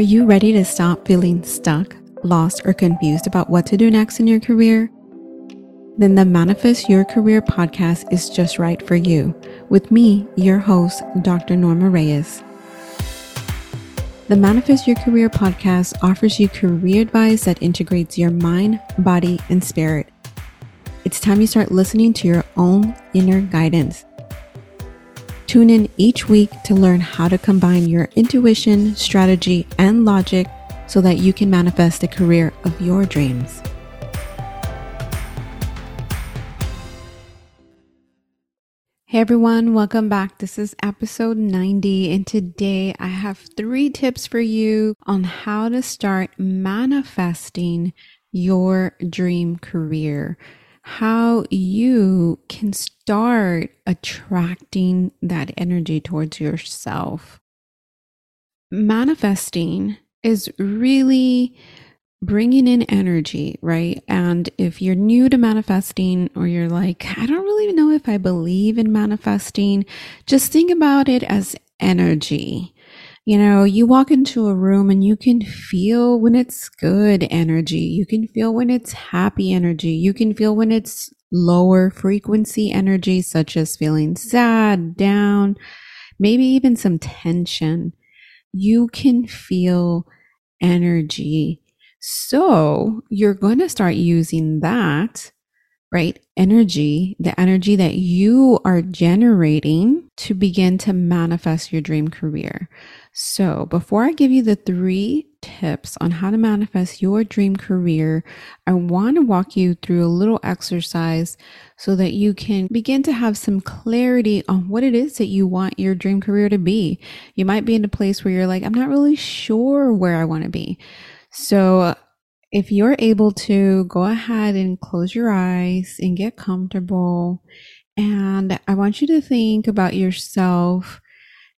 Are you ready to stop feeling stuck, lost, or confused about what to do next in your career? Then the Manifest Your Career podcast is just right for you, with me, your host, Dr. Norma Reyes. The Manifest Your Career podcast offers you career advice that integrates your mind, body, and spirit. It's time you start listening to your own inner guidance. Tune in each week to learn how to combine your intuition, strategy, and logic so that you can manifest the career of your dreams. Hey everyone, welcome back. This is episode 90, and today I have three tips for you on how to start manifesting your dream career how you can start attracting that energy towards yourself. Manifesting is really bringing in energy, right? And if you're new to manifesting or you're like, I don't really know if I believe in manifesting, just think about it as energy. You know, you walk into a room and you can feel when it's good energy. You can feel when it's happy energy. You can feel when it's lower frequency energy, such as feeling sad, down, maybe even some tension. You can feel energy. So you're going to start using that right? Energy, the energy that you are generating to begin to manifest your dream career. So, before I give you the three tips on how to manifest your dream career, I want to walk you through a little exercise so that you can begin to have some clarity on what it is that you want your dream career to be. You might be in a place where you're like, I'm not really sure where I want to be. So, if you're able to go ahead and close your eyes and get comfortable, and I want you to think about yourself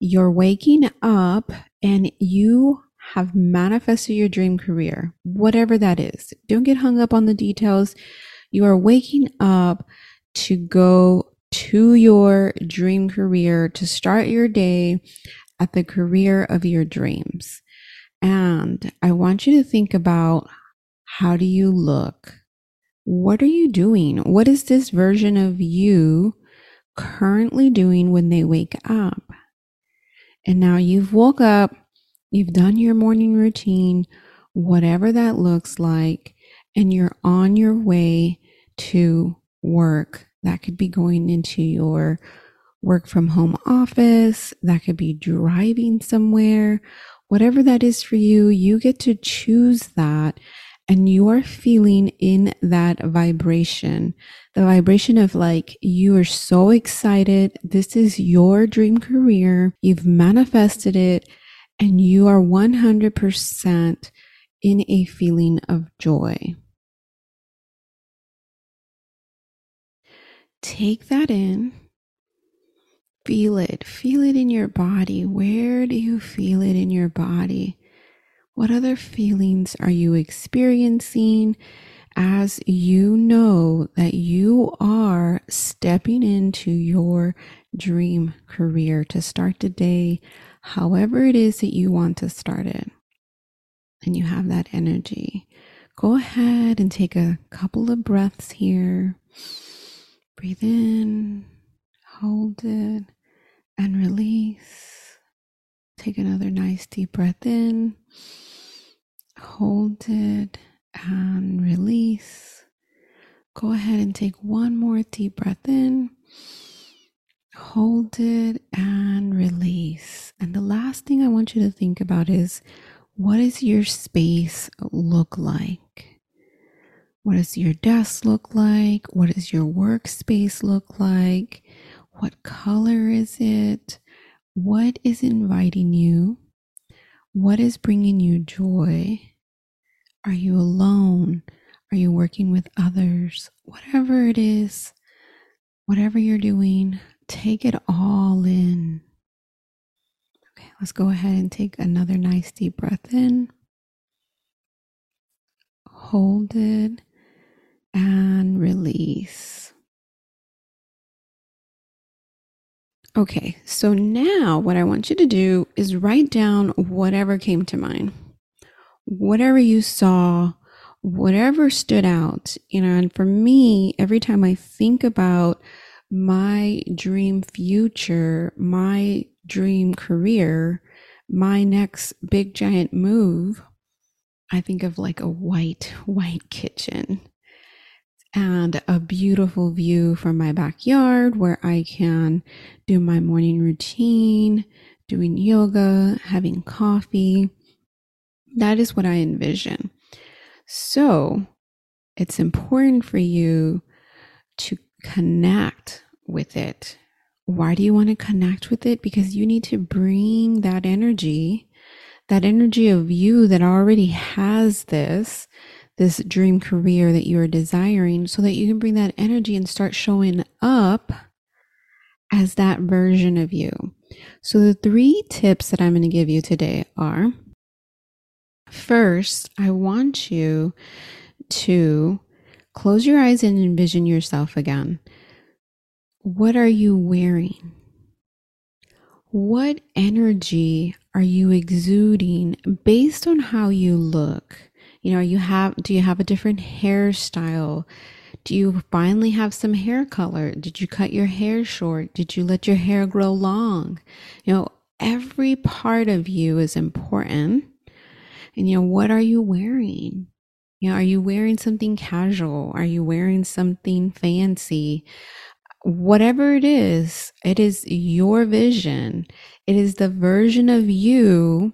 you're waking up and you have manifested your dream career, whatever that is. Don't get hung up on the details. You are waking up to go to your dream career, to start your day at the career of your dreams. And I want you to think about how do you look? What are you doing? What is this version of you currently doing when they wake up? And now you've woke up, you've done your morning routine, whatever that looks like, and you're on your way to work. That could be going into your work from home office, that could be driving somewhere. Whatever that is for you, you get to choose that and you are feeling in that vibration, the vibration of like, you are so excited. This is your dream career. You've manifested it and you are 100% in a feeling of joy. Take that in. Feel it. Feel it in your body. Where do you feel it in your body? What other feelings are you experiencing as you know that you are stepping into your dream career to start the day however it is that you want to start it? And you have that energy. Go ahead and take a couple of breaths here. Breathe in, hold it, and release. Take another nice deep breath in hold it and release. Go ahead and take one more deep breath in, hold it and release. And the last thing I want you to think about is what does your space look like? What does your desk look like? What does your workspace look like? What color is it? What is inviting you? What is bringing you joy? Are you alone? Are you working with others? Whatever it is, whatever you're doing, take it all in. Okay, let's go ahead and take another nice deep breath in. Hold it and release. Okay, so now what I want you to do is write down whatever came to mind. Whatever you saw, whatever stood out, you know, and for me, every time I think about my dream future, my dream career, my next big giant move, I think of like a white, white kitchen and a beautiful view from my backyard where I can do my morning routine, doing yoga, having coffee. That is what I envision. So it's important for you to connect with it. Why do you want to connect with it? Because you need to bring that energy, that energy of you that already has this, this dream career that you are desiring, so that you can bring that energy and start showing up as that version of you. So, the three tips that I'm going to give you today are First, I want you to close your eyes and envision yourself again. What are you wearing? What energy are you exuding based on how you look? You know, you have do you have a different hairstyle? Do you finally have some hair color? Did you cut your hair short? Did you let your hair grow long? You know, every part of you is important and, you know, what are you wearing? You know, are you wearing something casual? Are you wearing something fancy? Whatever it is, it is your vision. It is the version of you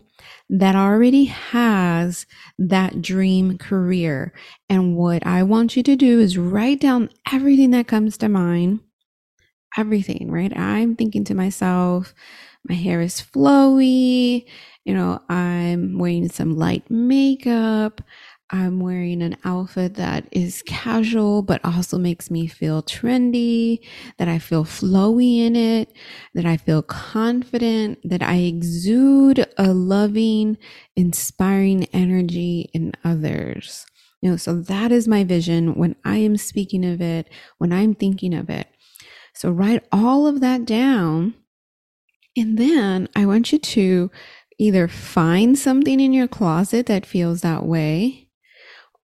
that already has that dream career. And what I want you to do is write down everything that comes to mind. Everything, right? I'm thinking to myself, my hair is flowy you know, I'm wearing some light makeup. I'm wearing an outfit that is casual, but also makes me feel trendy, that I feel flowy in it, that I feel confident, that I exude a loving, inspiring energy in others. You know, so that is my vision when I am speaking of it, when I'm thinking of it. So write all of that down. And then I want you to either find something in your closet that feels that way,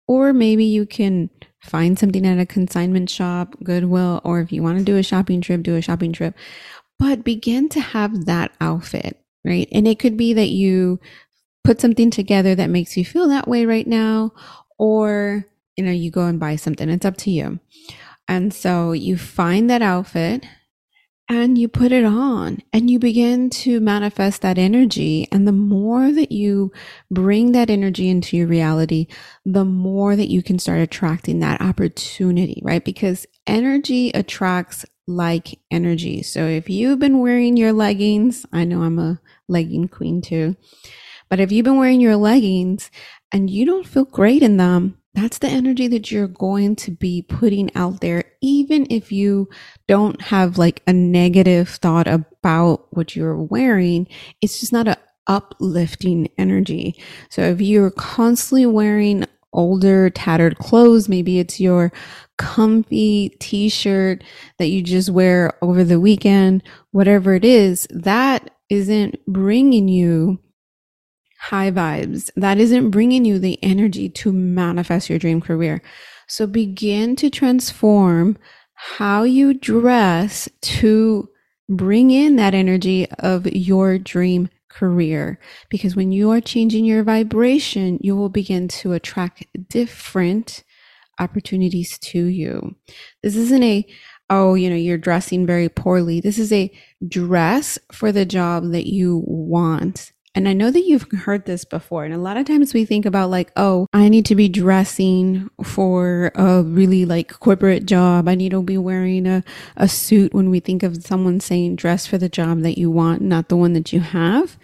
or maybe you can find something at a consignment shop, Goodwill, or if you want to do a shopping trip, do a shopping trip. But begin to have that outfit, right? And it could be that you put something together that makes you feel that way right now, or you know, you go and buy something. It's up to you. And so you find that outfit and you put it on and you begin to manifest that energy. And the more that you bring that energy into your reality, the more that you can start attracting that opportunity, right? Because energy attracts like energy. So if you've been wearing your leggings, I know I'm a legging queen too, but if you've been wearing your leggings and you don't feel great in them, that's the energy that you're going to be putting out there, even if you don't have like a negative thought about what you're wearing. It's just not a uplifting energy. So if you're constantly wearing older tattered clothes, maybe it's your comfy t-shirt that you just wear over the weekend, whatever it is, that isn't bringing you high vibes. That isn't bringing you the energy to manifest your dream career. So begin to transform how you dress to bring in that energy of your dream career. Because when you are changing your vibration, you will begin to attract different opportunities to you. This isn't a, oh, you know, you're dressing very poorly. This is a dress for the job that you want and I know that you've heard this before. And a lot of times we think about like, oh, I need to be dressing for a really like corporate job. I need to be wearing a, a suit when we think of someone saying dress for the job that you want, not the one that you have.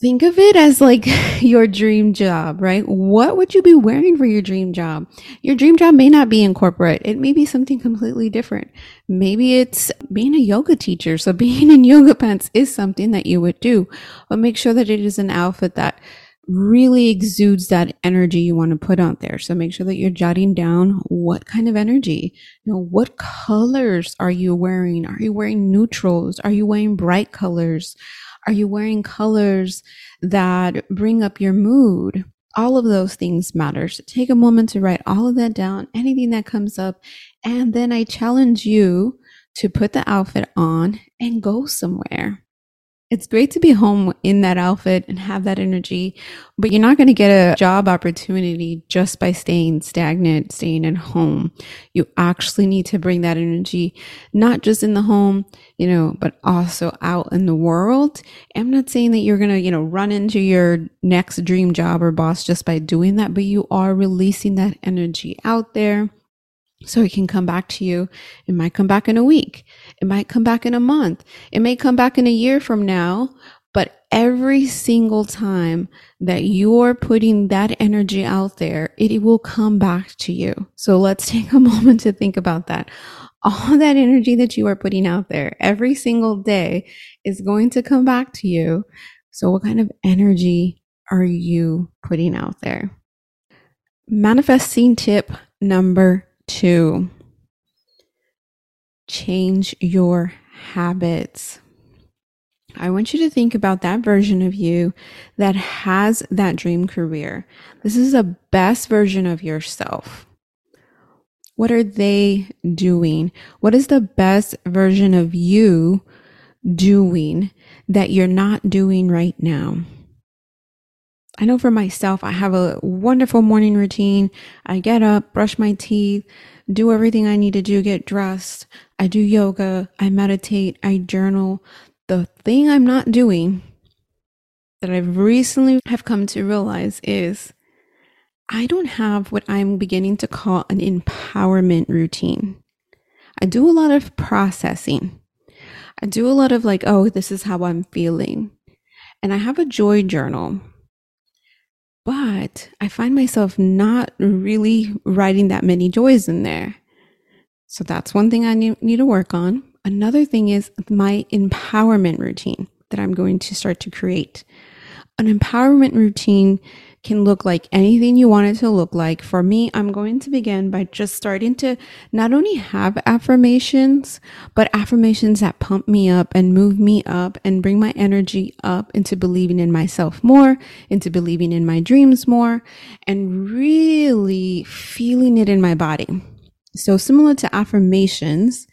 Think of it as like your dream job, right? What would you be wearing for your dream job? Your dream job may not be in corporate. It may be something completely different. Maybe it's being a yoga teacher. So being in yoga pants is something that you would do, but make sure that it is an outfit that really exudes that energy you want to put out there. So make sure that you're jotting down what kind of energy, you know, what colors are you wearing? Are you wearing neutrals? Are you wearing bright colors? Are you wearing colors that bring up your mood? all of those things matters. Take a moment to write all of that down, anything that comes up. And then I challenge you to put the outfit on and go somewhere. It's great to be home in that outfit and have that energy, but you're not going to get a job opportunity just by staying stagnant, staying at home. You actually need to bring that energy, not just in the home, you know, but also out in the world. I'm not saying that you're going to, you know, run into your next dream job or boss just by doing that, but you are releasing that energy out there so it can come back to you. It might come back in a week. It might come back in a month. It may come back in a year from now. But every single time that you're putting that energy out there, it will come back to you. So let's take a moment to think about that. All that energy that you are putting out there every single day is going to come back to you. So what kind of energy are you putting out there? Manifesting tip number two change your habits. I want you to think about that version of you that has that dream career. This is the best version of yourself. What are they doing? What is the best version of you doing that you're not doing right now? I know for myself, I have a wonderful morning routine. I get up, brush my teeth, do everything I need to do, get dressed. I do yoga, I meditate, I journal. The thing I'm not doing that I've recently have come to realize is I don't have what I'm beginning to call an empowerment routine. I do a lot of processing. I do a lot of like, oh, this is how I'm feeling. And I have a joy journal but I find myself not really writing that many joys in there. So that's one thing I need to work on. Another thing is my empowerment routine that I'm going to start to create. An empowerment routine can look like anything you want it to look like. For me, I'm going to begin by just starting to not only have affirmations, but affirmations that pump me up and move me up and bring my energy up into believing in myself more, into believing in my dreams more, and really feeling it in my body. So similar to affirmations,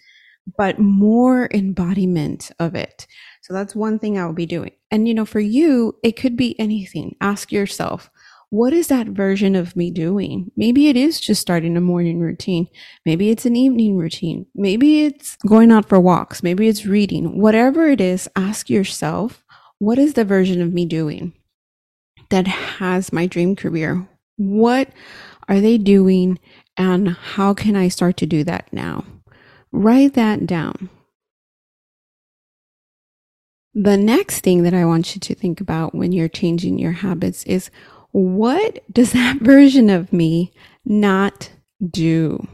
but more embodiment of it. So that's one thing I will be doing. And you know, for you, it could be anything. Ask yourself, what is that version of me doing? Maybe it is just starting a morning routine. Maybe it's an evening routine. Maybe it's going out for walks. Maybe it's reading. Whatever it is, ask yourself, what is the version of me doing that has my dream career? What are they doing? And how can I start to do that now? Write that down. The next thing that I want you to think about when you're changing your habits is what does that version of me not do?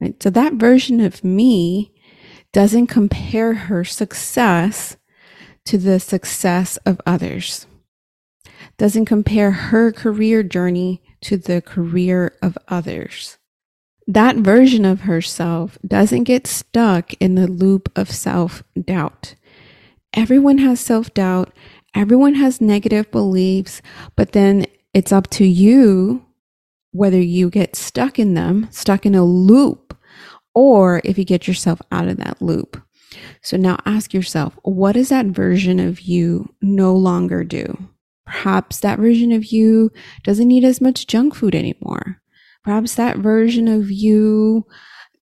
Right? So that version of me doesn't compare her success to the success of others, doesn't compare her career journey to the career of others. That version of herself doesn't get stuck in the loop of self doubt. Everyone has self doubt everyone has negative beliefs, but then it's up to you whether you get stuck in them, stuck in a loop, or if you get yourself out of that loop. So now ask yourself, what does that version of you no longer do? Perhaps that version of you doesn't need as much junk food anymore. Perhaps that version of you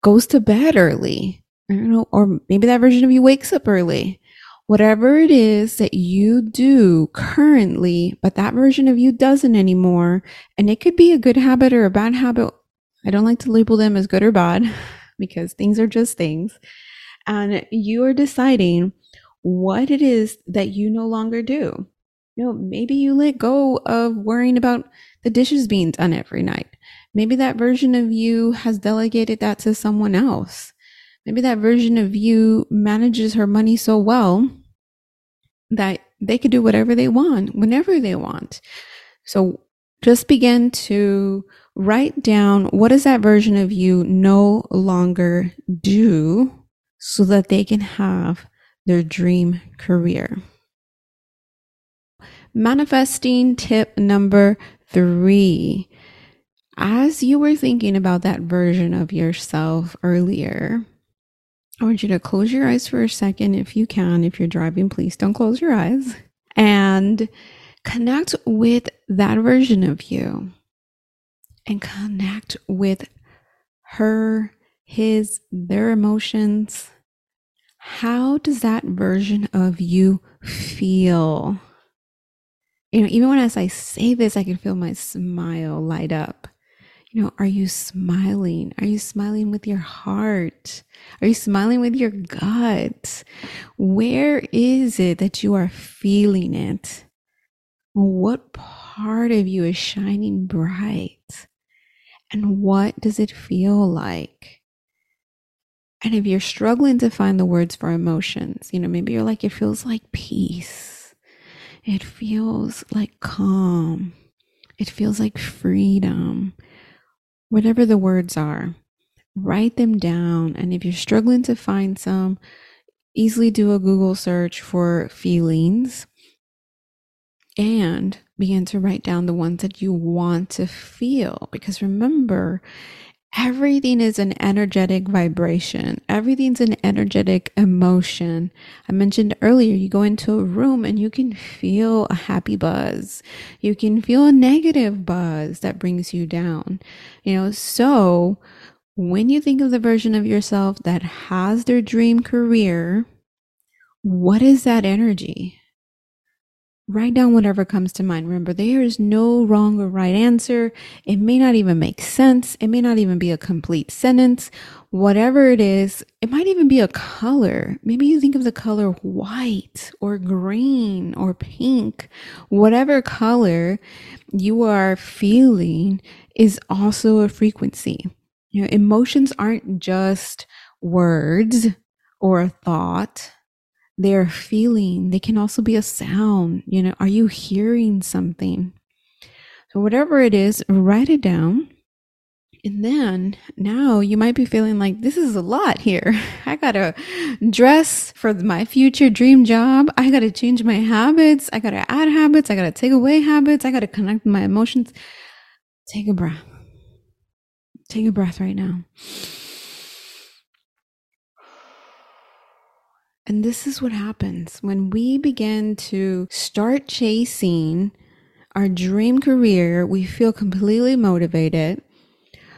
goes to bed early. I don't know, or maybe that version of you wakes up early whatever it is that you do currently, but that version of you doesn't anymore. And it could be a good habit or a bad habit. I don't like to label them as good or bad because things are just things. And you are deciding what it is that you no longer do. You know, maybe you let go of worrying about the dishes being done every night. Maybe that version of you has delegated that to someone else. Maybe that version of you manages her money so well that they could do whatever they want whenever they want. So just begin to write down what does that version of you no longer do so that they can have their dream career. manifesting tip number three. As you were thinking about that version of yourself earlier, I want you to close your eyes for a second if you can. If you're driving, please don't close your eyes. And connect with that version of you and connect with her, his, their emotions. How does that version of you feel? You know, even when as I say this, I can feel my smile light up. You know, are you smiling? Are you smiling with your heart? Are you smiling with your gut? Where is it that you are feeling it? What part of you is shining bright? And what does it feel like? And if you're struggling to find the words for emotions, you know, maybe you're like, it feels like peace. It feels like calm. It feels like freedom whatever the words are, write them down. And if you're struggling to find some, easily do a Google search for feelings and begin to write down the ones that you want to feel. Because remember, everything is an energetic vibration. Everything's an energetic emotion. I mentioned earlier, you go into a room and you can feel a happy buzz. You can feel a negative buzz that brings you down. You know, so when you think of the version of yourself that has their dream career, what is that energy? Write down whatever comes to mind. Remember, there is no wrong or right answer. It may not even make sense. It may not even be a complete sentence. Whatever it is, it might even be a color. Maybe you think of the color white or green or pink. Whatever color you are feeling is also a frequency. You know, emotions aren't just words or a thought they're feeling. They can also be a sound. You know, are you hearing something? So, whatever it is, write it down. And then now you might be feeling like this is a lot here. I gotta dress for my future dream job. I gotta change my habits. I gotta add habits. I gotta take away habits. I gotta connect my emotions. Take a breath. Take a breath right now. And this is what happens when we begin to start chasing our dream career. We feel completely motivated,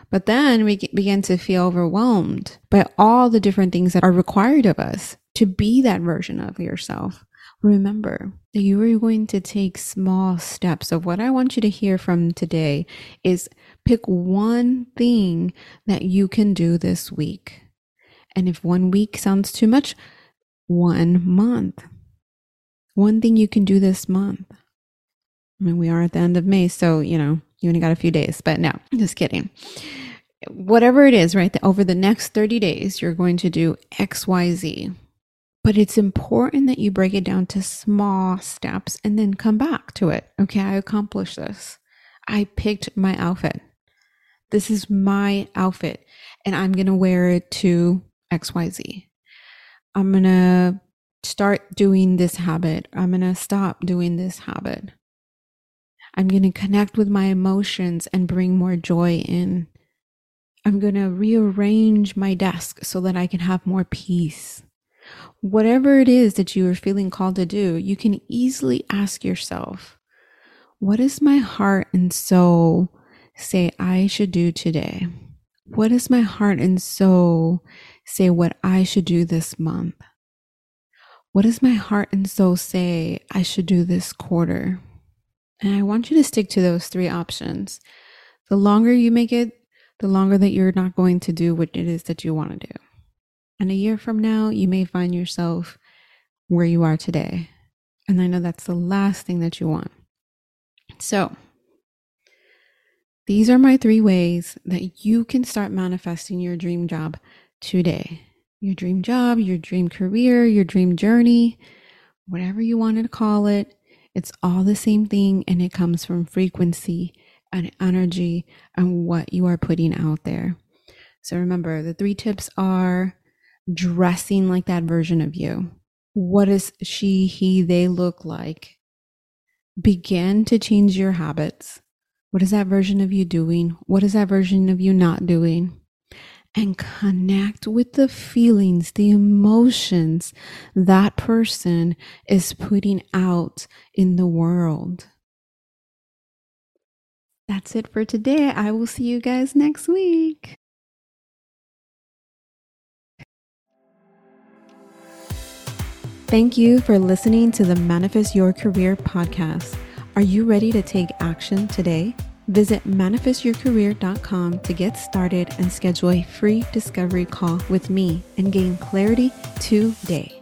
but then we begin to feel overwhelmed by all the different things that are required of us to be that version of yourself. Remember that you are going to take small steps. So, what I want you to hear from today is pick one thing that you can do this week. And if one week sounds too much, one month. One thing you can do this month. I mean, we are at the end of May, so, you know, you only got a few days, but no, just kidding. Whatever it is, right? Over the next 30 days, you're going to do XYZ. But it's important that you break it down to small steps and then come back to it. Okay, I accomplished this. I picked my outfit. This is my outfit, and I'm going to wear it to XYZ. I'm going to start doing this habit. I'm going to stop doing this habit. I'm going to connect with my emotions and bring more joy in. I'm going to rearrange my desk so that I can have more peace. Whatever it is that you are feeling called to do, you can easily ask yourself, what does my heart and soul say I should do today? What does my heart and soul say what I should do this month? What does my heart and soul say I should do this quarter? And I want you to stick to those three options. The longer you make it, the longer that you're not going to do what it is that you want to do. And a year from now, you may find yourself where you are today. And I know that's the last thing that you want. So, these are my three ways that you can start manifesting your dream job today. Your dream job, your dream career, your dream journey, whatever you want to call it, it's all the same thing and it comes from frequency and energy and what you are putting out there. So remember, the three tips are dressing like that version of you. What does she, he, they look like? begin to change your habits. What is that version of you doing? What is that version of you not doing? And connect with the feelings, the emotions that person is putting out in the world. That's it for today. I will see you guys next week. Thank you for listening to the Manifest Your Career podcast. Are you ready to take action today? Visit manifestyourcareer.com to get started and schedule a free discovery call with me and gain clarity today.